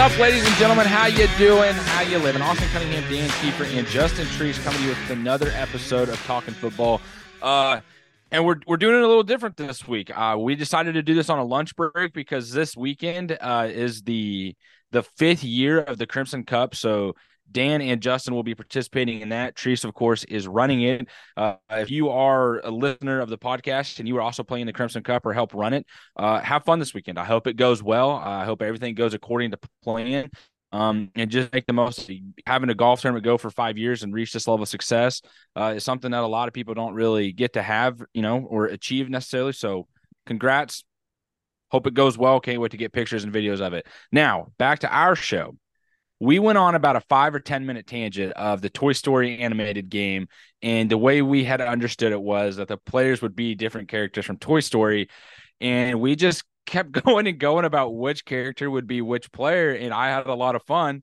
up, ladies and gentlemen? How you doing? How you living? Austin Cunningham, Dan Kiefer, and Justin Treese coming to you with another episode of Talking Football. Uh, and we're we're doing it a little different this week. Uh, we decided to do this on a lunch break because this weekend uh, is the the fifth year of the Crimson Cup. So Dan and Justin will be participating in that. Treese, of course, is running it. Uh, if you are a listener of the podcast and you are also playing the Crimson Cup or help run it, uh, have fun this weekend. I hope it goes well. I hope everything goes according to plan. Um, and just make the most having a golf tournament go for five years and reach this level of success uh, is something that a lot of people don't really get to have, you know, or achieve necessarily. So, congrats. Hope it goes well. Can't wait to get pictures and videos of it. Now, back to our show we went on about a five or 10 minute tangent of the Toy Story animated game. And the way we had understood it was that the players would be different characters from Toy Story. And we just kept going and going about which character would be which player. And I had a lot of fun.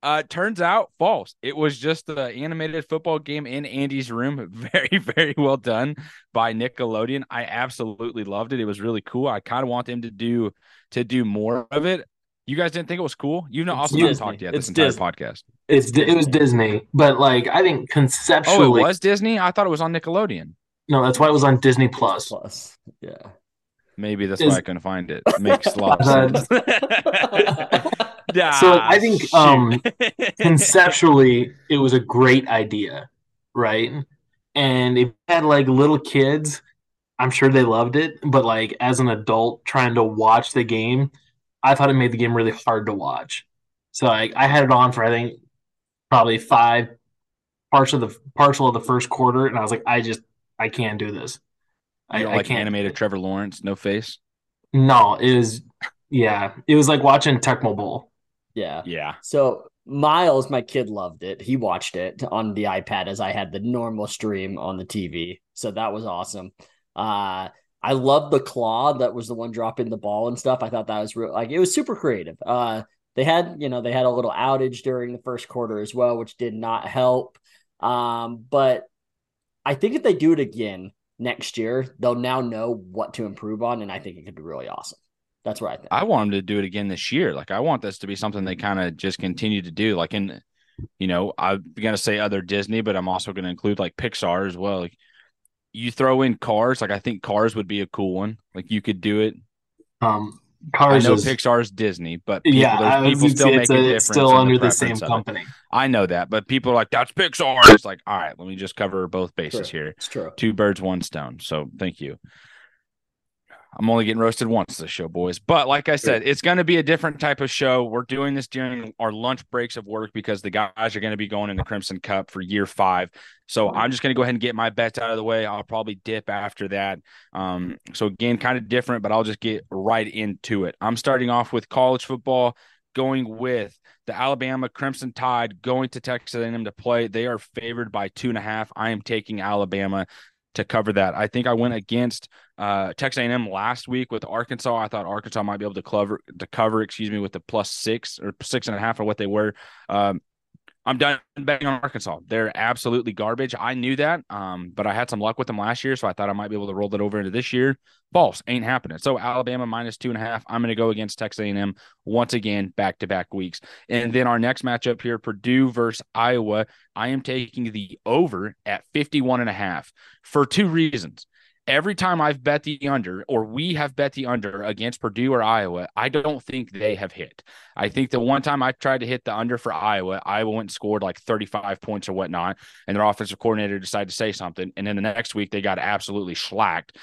Uh, turns out false. It was just the animated football game in Andy's room. Very, very well done by Nickelodeon. I absolutely loved it. It was really cool. I kind of want them to do to do more of it. You guys didn't think it was cool? You've not also not talked yet this it's entire Disney. podcast. It's it was Disney, but like I think conceptually, oh, it was Disney. I thought it was on Nickelodeon. No, that's why it was on Disney Plus. Plus, yeah. Maybe that's Dis- why I couldn't find it. Makes a lot of sense. yeah, so I think um, conceptually it was a great idea, right? And if you had like little kids, I'm sure they loved it. But like as an adult trying to watch the game, I thought it made the game really hard to watch. So I, I had it on for I think probably five parts of the partial of the first quarter, and I was like, I just I can't do this. I, like I can't animated Trevor Lawrence, no face. No, it was yeah, it was like watching Tecmo Bowl. Yeah, yeah. So Miles, my kid, loved it. He watched it on the iPad as I had the normal stream on the TV. So that was awesome. Uh, I love the claw that was the one dropping the ball and stuff. I thought that was real like it was super creative. Uh they had, you know, they had a little outage during the first quarter as well, which did not help. Um, but I think if they do it again next year, they'll now know what to improve on, and I think it could be really awesome. That's what I think. I want them to do it again this year. Like I want this to be something they kind of just continue to do. Like in, you know, I'm gonna say other Disney, but I'm also gonna include like Pixar as well. Like you throw in cars, like I think cars would be a cool one. Like you could do it. Um, cars. I know is, Pixar's Disney, but people, yeah, people still make a, a difference. Still under the, the same company. I know that, but people are like, "That's Pixar." It's like, all right, let me just cover both bases true. here. It's true. Two birds, one stone. So thank you. I'm only getting roasted once this show, boys. But like I said, it's going to be a different type of show. We're doing this during our lunch breaks of work because the guys are going to be going in the Crimson Cup for year five. So I'm just going to go ahead and get my bets out of the way. I'll probably dip after that. Um, so again, kind of different, but I'll just get right into it. I'm starting off with college football, going with the Alabama Crimson Tide going to Texas A&M to play. They are favored by two and a half. I am taking Alabama to cover that. I think I went against uh, Texas A&M last week with Arkansas. I thought Arkansas might be able to cover to cover, excuse me, with the plus six or six and a half or what they were. Um, I'm done betting on Arkansas. They're absolutely garbage. I knew that, um, but I had some luck with them last year, so I thought I might be able to roll that over into this year. False, ain't happening. So Alabama minus two and a half. I'm going to go against Texas A&M once again, back to back weeks. And then our next matchup here, Purdue versus Iowa. I am taking the over at 51 and a half for two reasons every time I've bet the under or we have bet the under against Purdue or Iowa, I don't think they have hit. I think the one time I tried to hit the under for Iowa, Iowa went and scored like 35 points or whatnot, and their offensive coordinator decided to say something. And then the next week they got absolutely slacked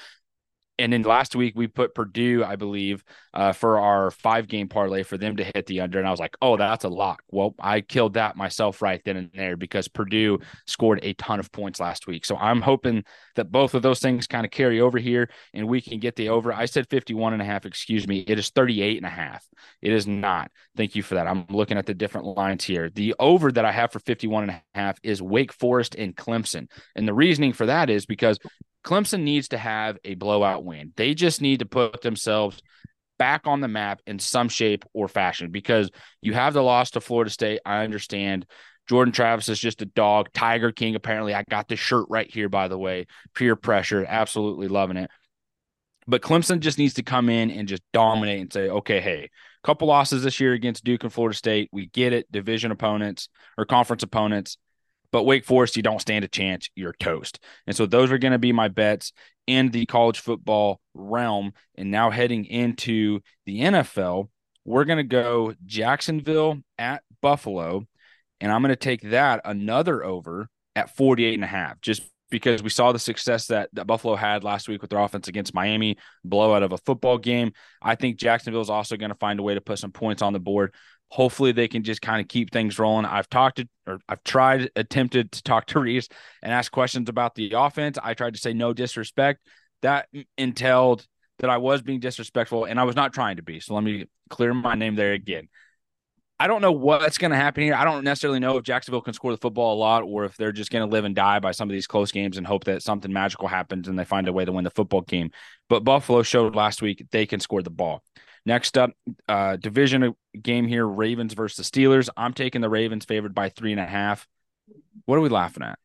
and then last week we put Purdue, I believe, uh, for our five game parlay for them to hit the under. And I was like, oh, that's a lock. Well, I killed that myself right then and there because Purdue scored a ton of points last week. So I'm hoping that both of those things kind of carry over here and we can get the over. I said 51 and a half, excuse me. It is 38 and a half. It is not. Thank you for that. I'm looking at the different lines here. The over that I have for 51 and a half is Wake Forest and Clemson. And the reasoning for that is because Clemson needs to have a blowout win. They just need to put themselves back on the map in some shape or fashion because you have the loss to Florida State. I understand. Jordan Travis is just a dog. Tiger King, apparently. I got the shirt right here, by the way. Peer pressure. Absolutely loving it. But Clemson just needs to come in and just dominate and say, okay, hey, a couple losses this year against Duke and Florida State. We get it, division opponents or conference opponents. But Wake Forest, you don't stand a chance. You're toast. And so those are going to be my bets in the college football realm. And now heading into the NFL, we're going to go Jacksonville at Buffalo. And I'm going to take that another over at 48 and a half, just because we saw the success that, that Buffalo had last week with their offense against Miami, blowout of a football game. I think Jacksonville is also going to find a way to put some points on the board. Hopefully, they can just kind of keep things rolling. I've talked to, or I've tried, attempted to talk to Reese and ask questions about the offense. I tried to say no disrespect. That entailed that I was being disrespectful, and I was not trying to be. So let me clear my name there again. I don't know what's going to happen here. I don't necessarily know if Jacksonville can score the football a lot or if they're just going to live and die by some of these close games and hope that something magical happens and they find a way to win the football game. But Buffalo showed last week they can score the ball. Next up, uh, division game here Ravens versus Steelers. I'm taking the Ravens favored by three and a half. What are we laughing at?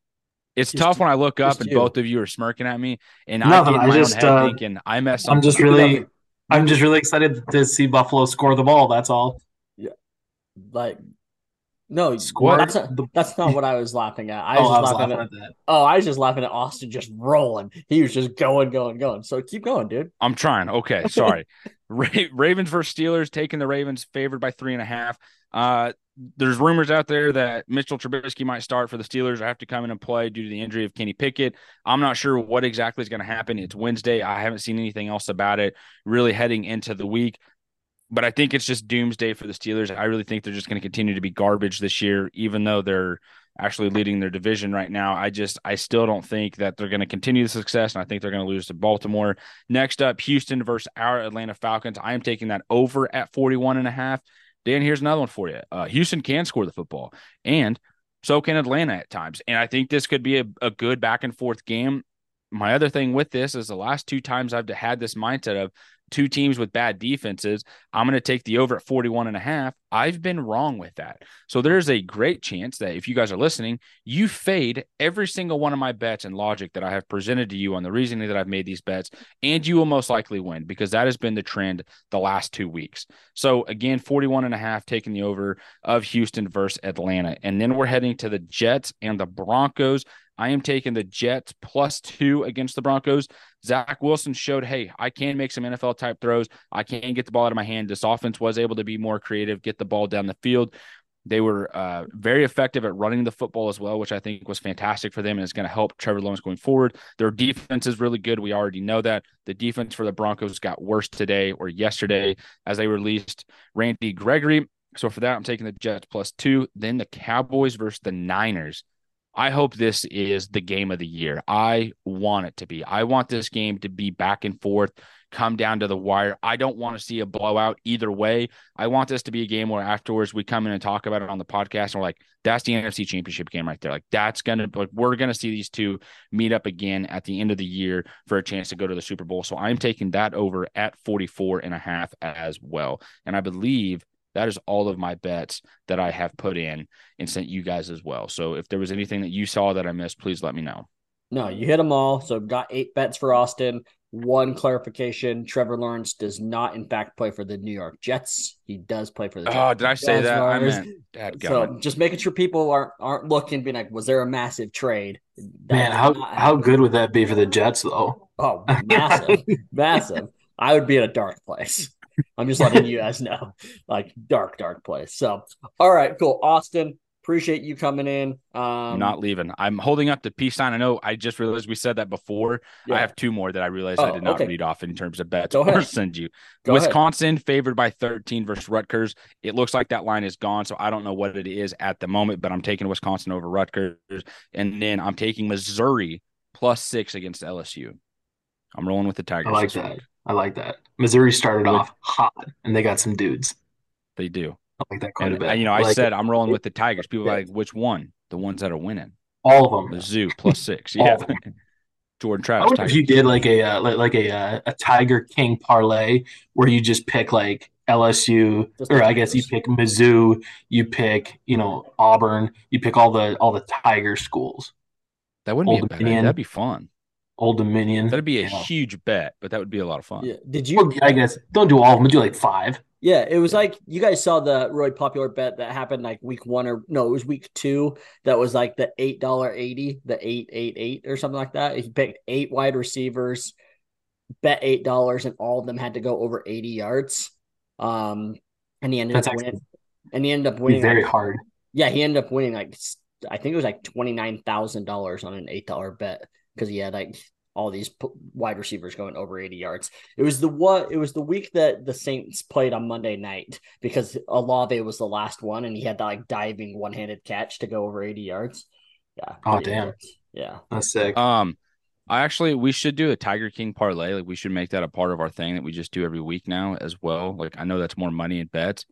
It's just, tough when I look up and you. both of you are smirking at me, and Nothing, I get in my I just, own head uh, thinking I messed. I'm just really, I'm just really excited to see Buffalo score the ball. That's all Yeah, like no, Score? that's not, that's not what I was laughing at. I was, oh, just I was laughing, laughing at, at, Oh, I was just laughing at Austin just rolling. He was just going, going, going. So keep going, dude. I'm trying. Okay, sorry. Ravens versus Steelers, taking the Ravens favored by three and a half. Uh, there's rumors out there that Mitchell Trubisky might start for the Steelers or have to come in and play due to the injury of Kenny Pickett. I'm not sure what exactly is going to happen. It's Wednesday. I haven't seen anything else about it really heading into the week but I think it's just doomsday for the Steelers. I really think they're just going to continue to be garbage this year, even though they're actually leading their division right now. I just, I still don't think that they're going to continue the success, and I think they're going to lose to Baltimore. Next up, Houston versus our Atlanta Falcons. I am taking that over at 41 and a half. Dan, here's another one for you. Uh, Houston can score the football, and so can Atlanta at times. And I think this could be a, a good back and forth game. My other thing with this is the last two times I've had this mindset of two teams with bad defenses. I'm going to take the over at 41 and a half. I've been wrong with that. So there's a great chance that if you guys are listening, you fade every single one of my bets and logic that I have presented to you on the reasoning that I've made these bets, and you will most likely win because that has been the trend the last two weeks. So again, 41 and a half taking the over of Houston versus Atlanta. And then we're heading to the Jets and the Broncos. I am taking the Jets plus two against the Broncos. Zach Wilson showed, hey, I can make some NFL type throws. I can get the ball out of my hand. This offense was able to be more creative, get the ball down the field. They were uh, very effective at running the football as well, which I think was fantastic for them and is going to help Trevor Lawrence going forward. Their defense is really good. We already know that. The defense for the Broncos got worse today or yesterday as they released Randy Gregory. So for that, I'm taking the Jets plus two. Then the Cowboys versus the Niners. I hope this is the game of the year. I want it to be. I want this game to be back and forth, come down to the wire. I don't want to see a blowout either way. I want this to be a game where afterwards we come in and talk about it on the podcast and we're like, that's the NFC championship game right there. Like that's gonna like we're gonna see these two meet up again at the end of the year for a chance to go to the Super Bowl. So I'm taking that over at 44 and a half as well. And I believe that is all of my bets that I have put in and sent you guys as well. So if there was anything that you saw that I missed, please let me know. No, you hit them all. So got eight bets for Austin. One clarification: Trevor Lawrence does not, in fact, play for the New York Jets. He does play for the. Oh, did I say that? I meant. Dad, so just making sure people aren't aren't looking, being like, "Was there a massive trade?" That Man, how how good would that be for the Jets, though? Oh, massive, massive! I would be in a dark place. I'm just letting you guys know, like dark, dark place. So, all right, cool. Austin, appreciate you coming in. Um, not leaving. I'm holding up the peace sign. I know I just realized we said that before. Yeah. I have two more that I realized oh, I did not okay. read off in terms of bets Go or send you. Go Wisconsin ahead. favored by 13 versus Rutgers. It looks like that line is gone, so I don't know what it is at the moment, but I'm taking Wisconsin over Rutgers. And then I'm taking Missouri plus six against LSU. I'm rolling with the Tigers. I like that. Week. I like that. Missouri started off hot, and they got some dudes. They do. I like that quite and, a bit. You know, I, like said it. I'm rolling with the Tigers. People yeah. like, which one? The ones that are winning. All of them. Mizzou plus six. Yeah. Jordan Travis. if you did like a uh, like, a uh, a Tiger King parlay where you just pick like LSU just or I guess you pick Mizzou, you pick you know Auburn, you pick all the all the Tiger schools. That wouldn't Old be bad. That'd be fun. Old Dominion. That'd be a Yeah. huge bet, but that would be a lot of fun. Yeah. Did you? Well, I guess don't do all of them. Do like five. Yeah, it was like you guys saw the really popular bet that happened like week one or no, it was week two. That was like the eight dollar eighty, the eight eight eight or something like that. He picked eight wide receivers, bet eight dollars, and all of them had to go over eighty yards. Um, and he ended That's up actually winning. And he ended up winning. very like- hard. yeah, he ended up winning like I think it was like twenty nine thousand dollars on an eight dollar bet because he had like all these p- wide receivers going over eighty yards. It was the what? It was the week that the Saints played on Monday night because Olave was the last one and he had that like diving one handed catch to go over eighty yards. Yeah. Oh, damn. intense. Yeah. That's sick. Um, I actually we should do a Tiger King parlay. Like we should make that a part of our thing that we just do every week now as well. Like I know that's more money in bets,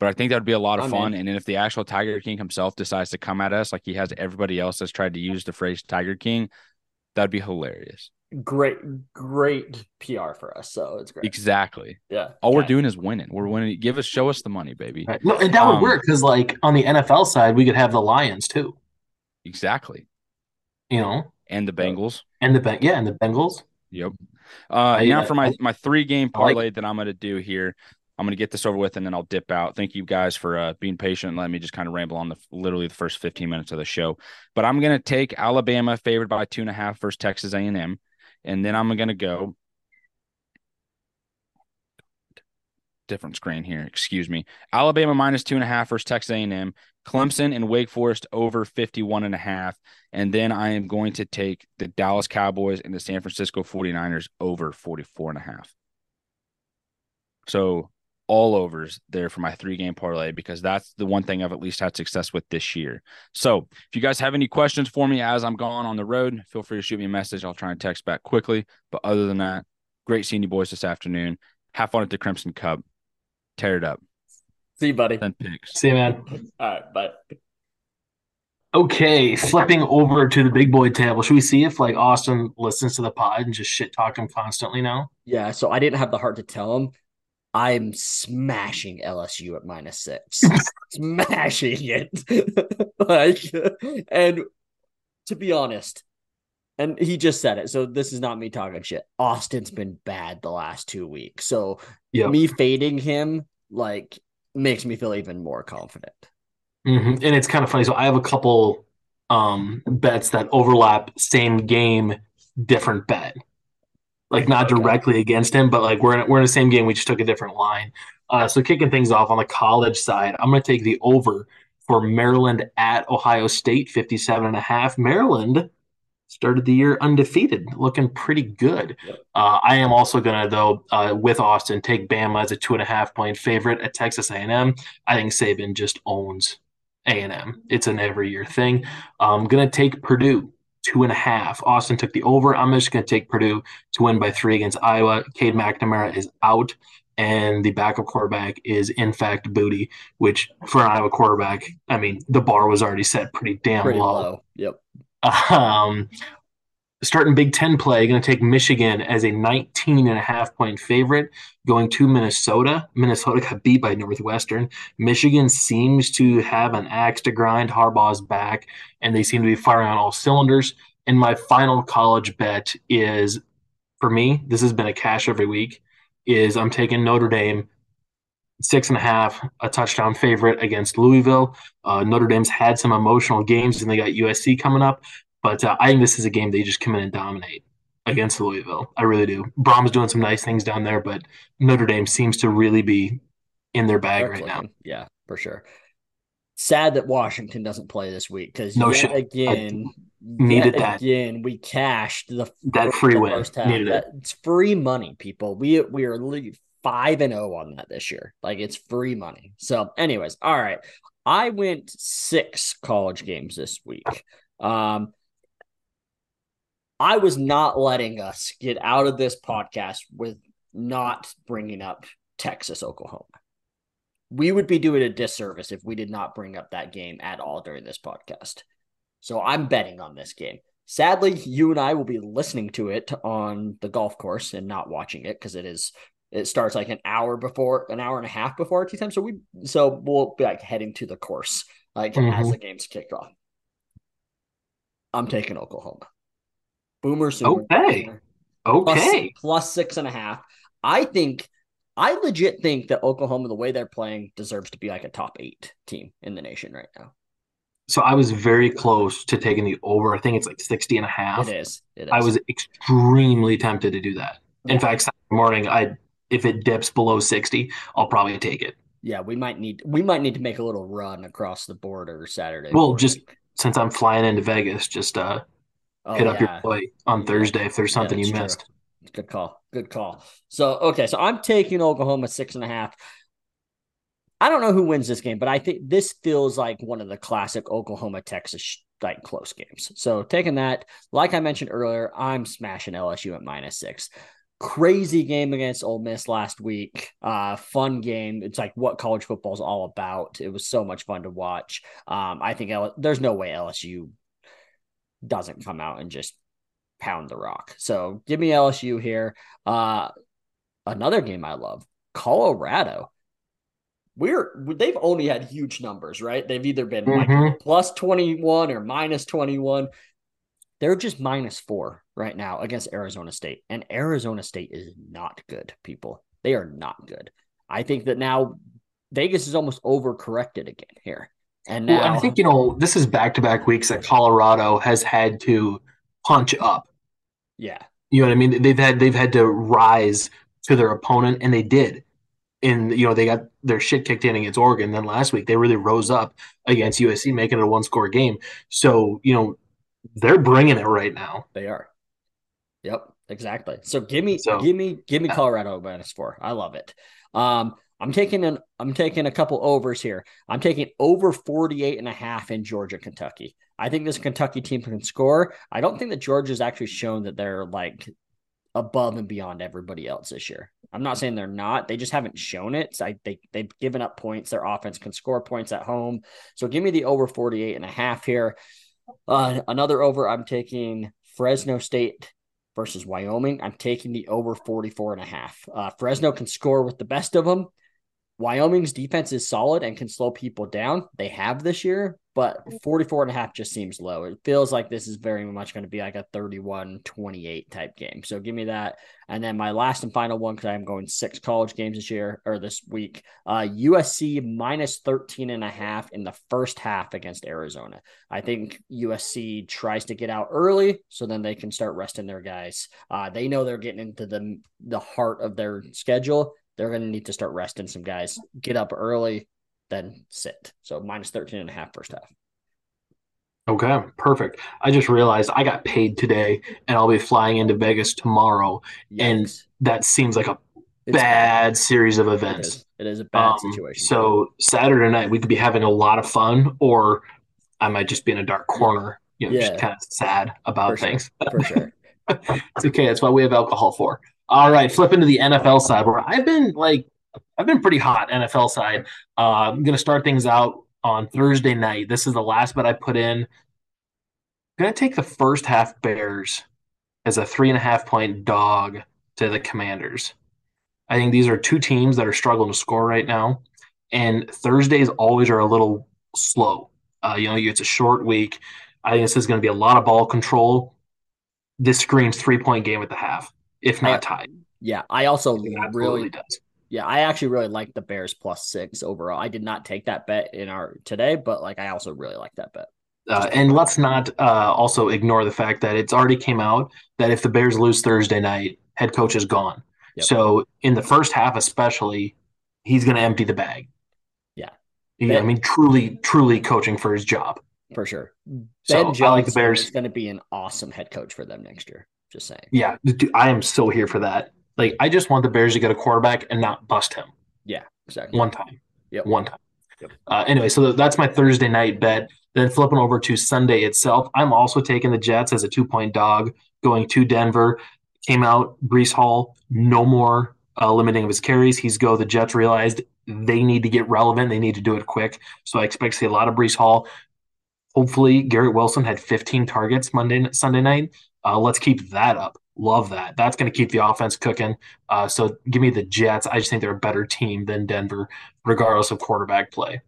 but I think that would be a lot of I'm fun. in. And then if the actual Tiger King himself decides to come at us like he has everybody else that's tried to use the phrase Tiger King, that'd be hilarious. Great, great PR for us. So it's great. Exactly. Yeah. All we're doing is winning. We're winning. Give us, show us the money, baby. Right. No, and that would Um, work because, like, on the NFL side, we could have the Lions too. Exactly. You know, And the Bengals. and the Ben- yeah, and the Bengals. Yep. Uh, I- now I- for my I- my three game I like parlay that I'm going to do here. I'm going to get this over with and then I'll dip out. Thank you guys for uh, being patient and letting me just kind of ramble on the literally the first 15 minutes of the show. But I'm going to take Alabama favored by two and a half versus Texas A&M, and then I'm going to go different screen here. Excuse me. Alabama minus two and a half versus Texas A&M. Clemson and Wake Forest over 51 and a half. And then I am going to take the Dallas Cowboys and the San Francisco 49ers over 44 and a half. So all overs there for my three game parlay because that's the one thing I've at least had success with this year. So if you guys have any questions for me as I'm gone on the road, feel free to shoot me a message. I'll try and text back quickly. But other than that, great seeing you boys this afternoon. Have fun at the Crimson Cup. Tear it up. See you, buddy. Send pics. See you, man. All right. Bye. Okay, flipping over to the big boy table. Should we see if like Austin listens to the pod and just shit talk him constantly now? Yeah, so I didn't have the heart to tell him. I'm smashing LSU at minus six. smashing it. like and to be honest, and he just said it, so this is not me talking shit. Austin's been bad the last two weeks. So Yeah. me fading him like makes me feel even more confident. hmm And it's kind of funny. So I have a couple um bets that overlap, same game, different bet. Like not directly against him, but like we're in, we're in the same game. We just took a different line. Uh, so kicking things off on the college side, I'm going to take the over for Maryland at Ohio State, 57 and a half. Maryland started the year undefeated, looking pretty good. Uh, I am also going to, though, uh, with Austin, take Bama as a two and a half point favorite at Texas A&M. I think Saban just owns A&M. It's an every year thing. I'm going to take Purdue two and a half. Austin took the over. I'm just going to take Purdue to win by three against Iowa. Cade McNamara is out, and the backup quarterback is in fact Booty, which for an Iowa quarterback, I mean, the bar was already set pretty damn Pretty low. low. Yep. Um, starting Big Ten play, going to take Michigan as a 19 and a half point favorite, going to Minnesota. Minnesota got beat by Northwestern. Michigan seems to have an axe to grind. Harbaugh's back, and they seem to be firing on all cylinders. And my final college bet is for me, this has been a cash every week, is I'm taking Notre Dame six and a half, a touchdown favorite against Louisville. Uh, Notre Dame's had some emotional games, and they got USC coming up. But uh, I think this is a game they just come in and dominate against Louisville. I really do. Brohm's doing some nice things down there, but Notre Dame seems to really be in their bag They're right now. Yeah, for sure. Sad that Washington doesn't play this week because No yet shit. again, needed yet that. again, we cashed the That free the win. Needed it. It's free money, people. We we are five and zero on that this year. Like it's free money. So, anyways, all right. I went six college games this week. Um, I was not letting us get out of this podcast with not bringing up Texas, Oklahoma. We would be doing a disservice if we did not bring up that game at all during this podcast. So I'm betting on this game. Sadly, you and I will be listening to it on the golf course and not watching it because it is it starts like an hour before an hour and a half before our tee time. So we so we'll be like heading to the course like as Mhm. the game's kicked off. I'm taking Oklahoma. Boomer Sooner. Okay. Okay. Plus, plus six and a half. I think I legit think that Oklahoma, the way they're playing, deserves to be like a top eight team in the nation right now. So I was very close to taking the over. I think it's like 60 and a half. It is. It is. I was extremely tempted to do that. In fact, Saturday morning, I if it dips below 60, I'll probably take it. Yeah, we might need we might need to make a little run across the border Saturday. Well, morning. just Since I'm flying into Vegas, just uh Oh, hit up yeah. your boy on Thursday if there's Yeah, something you that's true. missed. Good call. Good call. So okay, so I'm taking Oklahoma six and a half. I don't know who wins this game, but I think this feels like one of the classic Oklahoma Texas like close games. So taking that, like I mentioned earlier, I'm smashing LSU at minus six. Crazy game against Ole Miss last week. Uh, fun game. It's like what college football is all about. It was so much fun to watch. Um, I think L- there's no way LSU doesn't come out and just pound the rock. So give me LSU here. Uh, another game I love, Colorado. We're they've only had huge numbers, right? They've either been like Mhm. plus 21 or minus 21. They're just minus four right now against Arizona State. And Arizona State is not good, people. They are not good. I think that now Vegas is almost overcorrected again here. And now Well, I think you know this is back to back weeks that Colorado has had to punch up. yeah, You know what I mean? They've had they've had to rise to their opponent, and they did. And you know they got their shit kicked in against Oregon. Then last week they really rose up against USC, making it a one score game. So you know they're bringing it right now. They are. Yep, exactly. So give me, So- give me, give me Colorado minus four. I love it. Um, I'm taking an, I'm taking a couple overs here. I'm taking over 48 and a half in Georgia, Kentucky. I think this Kentucky team can score. I don't think that Georgia's actually shown that they're like above and beyond everybody else this year. I'm not saying they're not. They just haven't shown it. I, they, they've given up points. Their offense can score points at home. So give me the over 48 and a half here. Uh, another over, I'm taking Fresno State versus Wyoming. I'm taking the over 44 and a half. Uh, Fresno can score with the best of them. Wyoming's defense is solid and can slow people down. They have this year, but 44 and a half just seems low. It feels like this is very much going to be like a 31 28 type game. So give me that. And then my last and final one, because I'm going six college games this year or this week, uh, USC minus 13 and a half in the first half against Arizona. I think USC tries to get out early so then they can start resting their guys. Uh, they know they're getting into the the heart of their schedule. They're going to need to start resting some guys, get up early, then sit. So minus 13 and a half first half. Okay, perfect. I just realized I got paid today, and I'll be flying into Vegas tomorrow. And That seems like a It's bad series of events. is. It is a bad Um, situation. So Saturday night we could be having a lot of fun, or I might just be in a dark corner, you know, Yeah. just kind of sad about For sure. things. for sure. It's okay. That's why we have alcohol for. All right, flipping to the NFL side, where I've been like, I've been pretty hot NFL side. Uh, I'm gonna start things out on Thursday night. This is the last bet I put in. I'm gonna take the first half Bears as a three and a half point dog to the Commanders. I think these are two teams that are struggling to score right now, and Thursdays always are a little slow. Uh, you know, it's a short week. I think this is going to be a lot of ball control. This screams three point game at the half, if not tied. Yeah, I also really does. Yeah, I actually really like the Bears plus six overall. I did not take that bet in our today, but like I also really like that bet. Uh, and let's not uh, also ignore the fact that it's already came out that if the Bears lose Thursday night, head coach is gone. Yep. So in the first half, especially, he's going to empty the bag. Yeah. Know, I mean, truly, truly coaching for his job. For sure. So, Ben I like the Bears. is going to be an awesome head coach for them next year. Just saying. Yeah, dude, I am still here for that. Like, I just want the Bears to get a quarterback and not bust him Yeah, exactly. one time. Yeah, One time. Yep. Uh, anyway, so that's my Thursday night bet. Then flipping over to Sunday itself, I'm also taking the Jets as a two point dog going to Denver. Came out, Breece Hall, no more uh, limiting of his carries. He's go. The Jets realized they need to get relevant. They need to do it quick. So I expect to see a lot of Breece Hall. Hopefully, Garrett Wilson had 15 targets Monday, Sunday night. Uh, let's keep that up. Love that. That's going to keep the offense cooking. Uh, so give me the Jets. I just think they're a better team than Denver, regardless of quarterback play.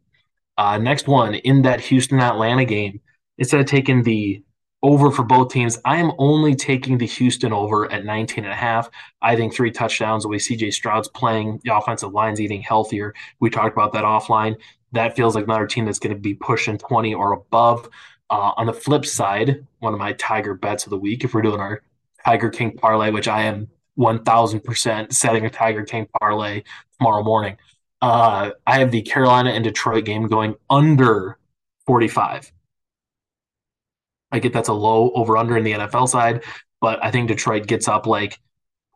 Uh, next one in that Houston Atlanta game, instead of taking the over for both teams. I am only taking the Houston over at 19 and a half. I think three touchdowns, the way CJ Stroud's playing, the offensive line's eating healthier. We talked about that offline. That feels like another team that's going to be pushing 20 or above. Uh, on the flip side, one of my Tiger bets of the week, if we're doing our Tiger King parlay, which I am 1000% setting a Tiger King parlay tomorrow morning. Uh, I have the Carolina and Detroit game going under 45. I get that's a low over under in the NFL side, but I think Detroit gets up like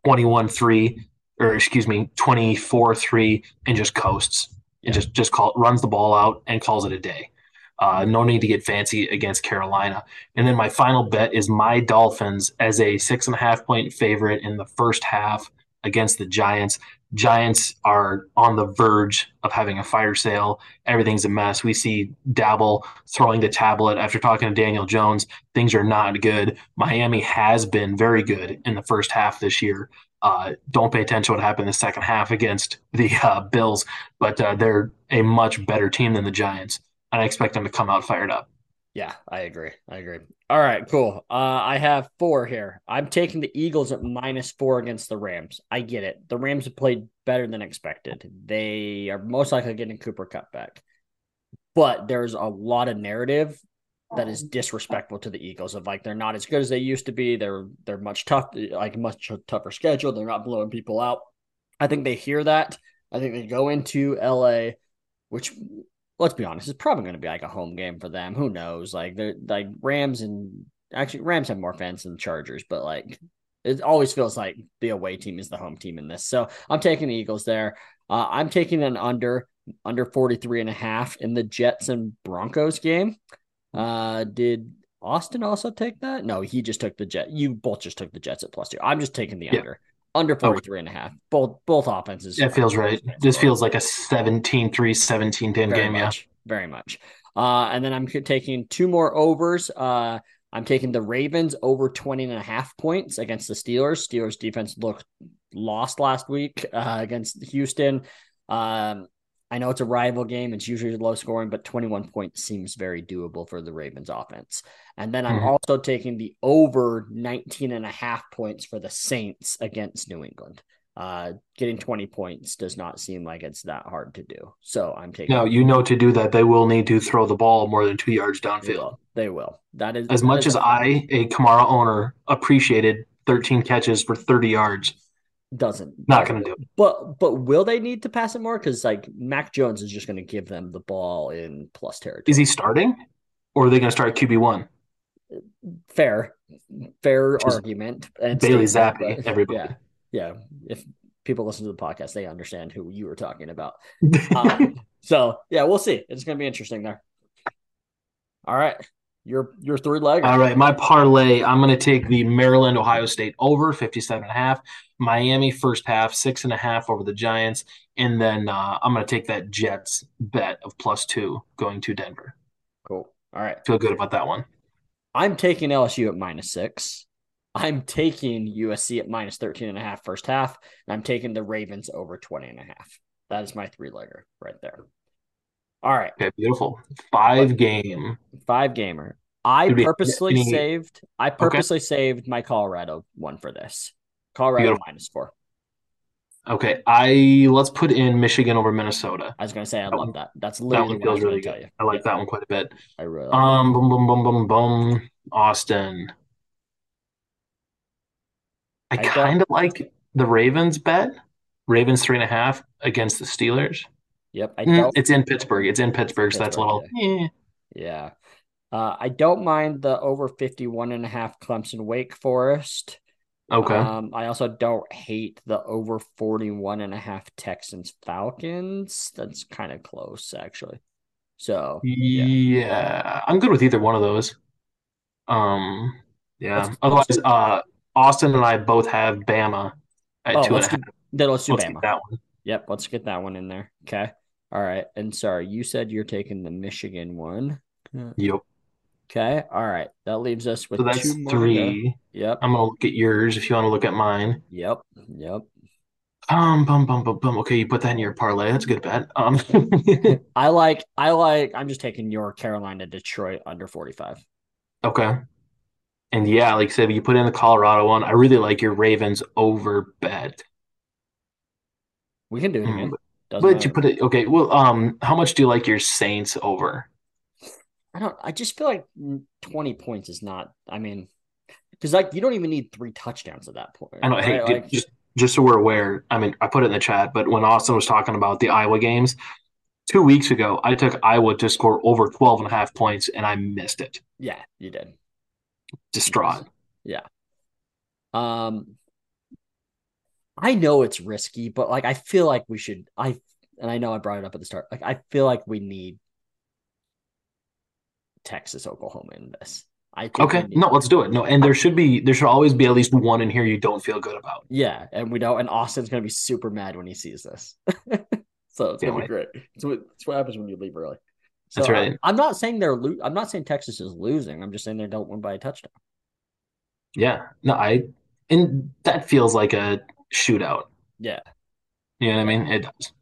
21 3 or excuse me, 24 3 and just coasts and just just call runs the ball out and calls it a day. Uh, no need to get fancy against Carolina. And then my final bet is my Dolphins as a six and a half point favorite in the first half against the Giants. Giants are on the verge of having a fire sale. Everything's a mess. We see Daboll throwing the tablet after talking to Daniel Jones. Things are not good. Miami has been very good in the first half this year. Uh, don't pay attention to what happened in the second half against the uh, Bills, but uh, they're a much better team than the Giants, and I expect them to come out fired up. Yeah, I agree. I agree. All right, cool. Uh, I have four here. I'm taking the Eagles at minus four against the Rams. I get it. The Rams have played better than expected. They are most likely getting Cooper Kupp back. But there's a lot of narrative that is disrespectful to the Eagles of like they're not as good as they used to be. They're they're much tough, like much tougher schedule. They're not blowing people out. I think they hear that. I think they go into LA, which let's be honest, it's probably going to be like a home game for them. Who knows? Like they're like Rams and actually Rams have more fans than Chargers, but like it always feels like the away team is the home team in this. So I'm taking the Eagles there. Uh, I'm taking an under under 43 and a half in the Jets and Broncos game. Uh, did Austin also take that? No, he just took the Jet. You both just took the Jets at plus two. I'm just taking the yeah. under under 43 okay. and a half. Both both offenses. That feels right. This feels like a 17 3, 17 10 game. Much, yeah. Very much. Uh, and then I'm taking two more overs. Uh, I'm taking the Ravens over 20 and a half points against the Steelers. Steelers defense looked lost last week uh, against Houston. Um, I know it's a rival game. It's usually low scoring, but 21 points seems very doable for the Ravens offense. And then I'm mm-hmm. also taking the over 19 and a half points for the Saints against New England. Uh, getting 20 points does not seem like it's that hard to do. So I'm taking. No, you know, to do that, they will need to throw the ball more than two yards downfield. They will. They will. That is as that much is as I, a Kamara owner, appreciated 13 catches for 30 yards doesn't not going to do it. But but will they need to pass it more? Because like Mac Jones is just going to give them the ball in plus territory. Is he starting, or are they going to start QB one? Fair, fair just argument. And Bailey Zappe, everybody. Yeah, yeah. If people listen to the podcast, they understand who you were talking about. um, so yeah, we'll see. It's going to be interesting there. All right. Your your third leg. All right, my parlay. I'm going to take the Maryland Ohio State over 57 and a half. Miami first half six and a half over the Giants, and then uh, I'm going to take that Jets bet of plus two going to Denver. Cool. All right. Feel good about that one. I'm taking LSU at minus six. I'm taking USC at minus 13 and a half first half, and I'm taking the Ravens over 20 and a half. That is my three legger right there. All right. Okay, beautiful. Five game. Five gamer. I purposely any... saved. I purposely okay. saved my Colorado one for this. Colorado minus four. Okay, I let's put in Michigan over Minnesota. I was gonna say I that love one, that. That's literally that one feels really good. I like yeah. that one quite a bit. I really um boom boom boom boom boom Austin. I, I kind of like the Ravens bet. Ravens three and a half against the Steelers. Yep. I mm, don't. it's in Pittsburgh. It's in Pittsburgh, so that's a little. Yeah. yeah. Uh, I don't mind the over 51 and a half Clemson Wake Forest. Okay. Um, I also don't hate the over 41 and a half Texans Falcons. That's kind of close, actually. So, yeah. yeah. I'm good with either one of those. Um, yeah. Let's, Otherwise, let's uh, Austin and I both have Bama at oh, two and a half. Then let's do let's Bama. that one. Yep. Let's get that one in there. Okay. All right. And sorry, you said you're taking the Michigan one. Yep. Okay. All right. That leaves us with so that's two three. Yep. I'm gonna look at yours if you want to look at mine. Yep. Yep. Um, bum, bum, bum, bum. Okay, you put that in your parlay. That's a good bet. Um, I like, I like. I'm just taking your Carolina Detroit under 45. Okay. And yeah, like I said, you put in the Colorado one. I really like your Ravens over bet. We can do it Mm, again. but- Doesn't But matter. you put it okay. Well, um, how much do you like your Saints over? I don't. I just feel like twenty points is not. I mean, because like you don't even need three touchdowns at that point. I know. Hey, right? dude, Like, just just so we're aware. I mean, I put it in the chat, but when Austin was talking about the Iowa games two weeks ago, I took Iowa to score over 12 and a half points, and I missed it. yeah, you did. Distraught. Yeah. Um, I know it's risky, but like I feel like we should. I and I know I brought it up at the start. Like I feel like we need Texas, Oklahoma in this. I Okay, no, let's do it. No, and there should be there should always be at least one in here you don't feel good about. Yeah, and we don't. And Austin's gonna be super mad when he sees this. so it's gonna be great. It's what, it's what happens when you leave early. So That's right. I'm, I'm not saying they're lo- I'm not saying Texas is losing. I'm just saying they don't win by a touchdown. Yeah, no, I and that feels like a shootout. Yeah. You know what I mean? It does.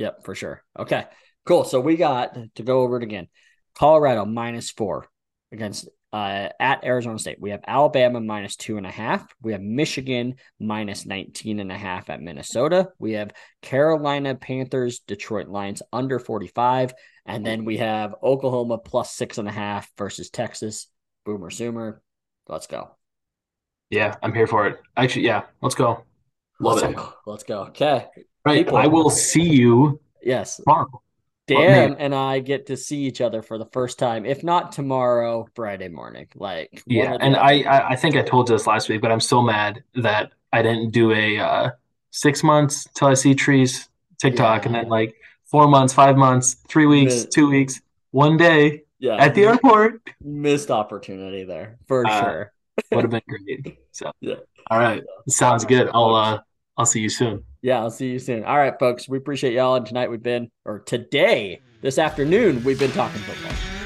Yep, for sure. Okay, cool. So we got to go over it again. Colorado minus four against uh, at Arizona State. We have Alabama minus two and a half. We have Michigan minus 19 and a half at Minnesota. We have Carolina Panthers, Detroit Lions under 45. And then we have Oklahoma plus six and a half versus Texas. Boomer Sooner. Let's go. Yeah, I'm here for it. Actually, yeah, let's go. Love Let's it. go. Let's go. Okay. Right, People- I will see you Yes. tomorrow. Dan and I get to see each other for the first time, if not tomorrow, Friday morning. Like Yeah, and. I, I I think I told you this last week, but I'm so mad that I didn't do a uh, six months till I see trees TikTok, and then like four months, five months, three weeks, Mid- two weeks, one day yeah, at the airport missed opportunity there for Uh, sure. would have been great. So, Yeah. all right, sounds good. I'll uh, I'll see you soon. Yeah, I'll see you soon. All right, folks. We appreciate y'all. And tonight we've been, or today, this afternoon, we've been talking football.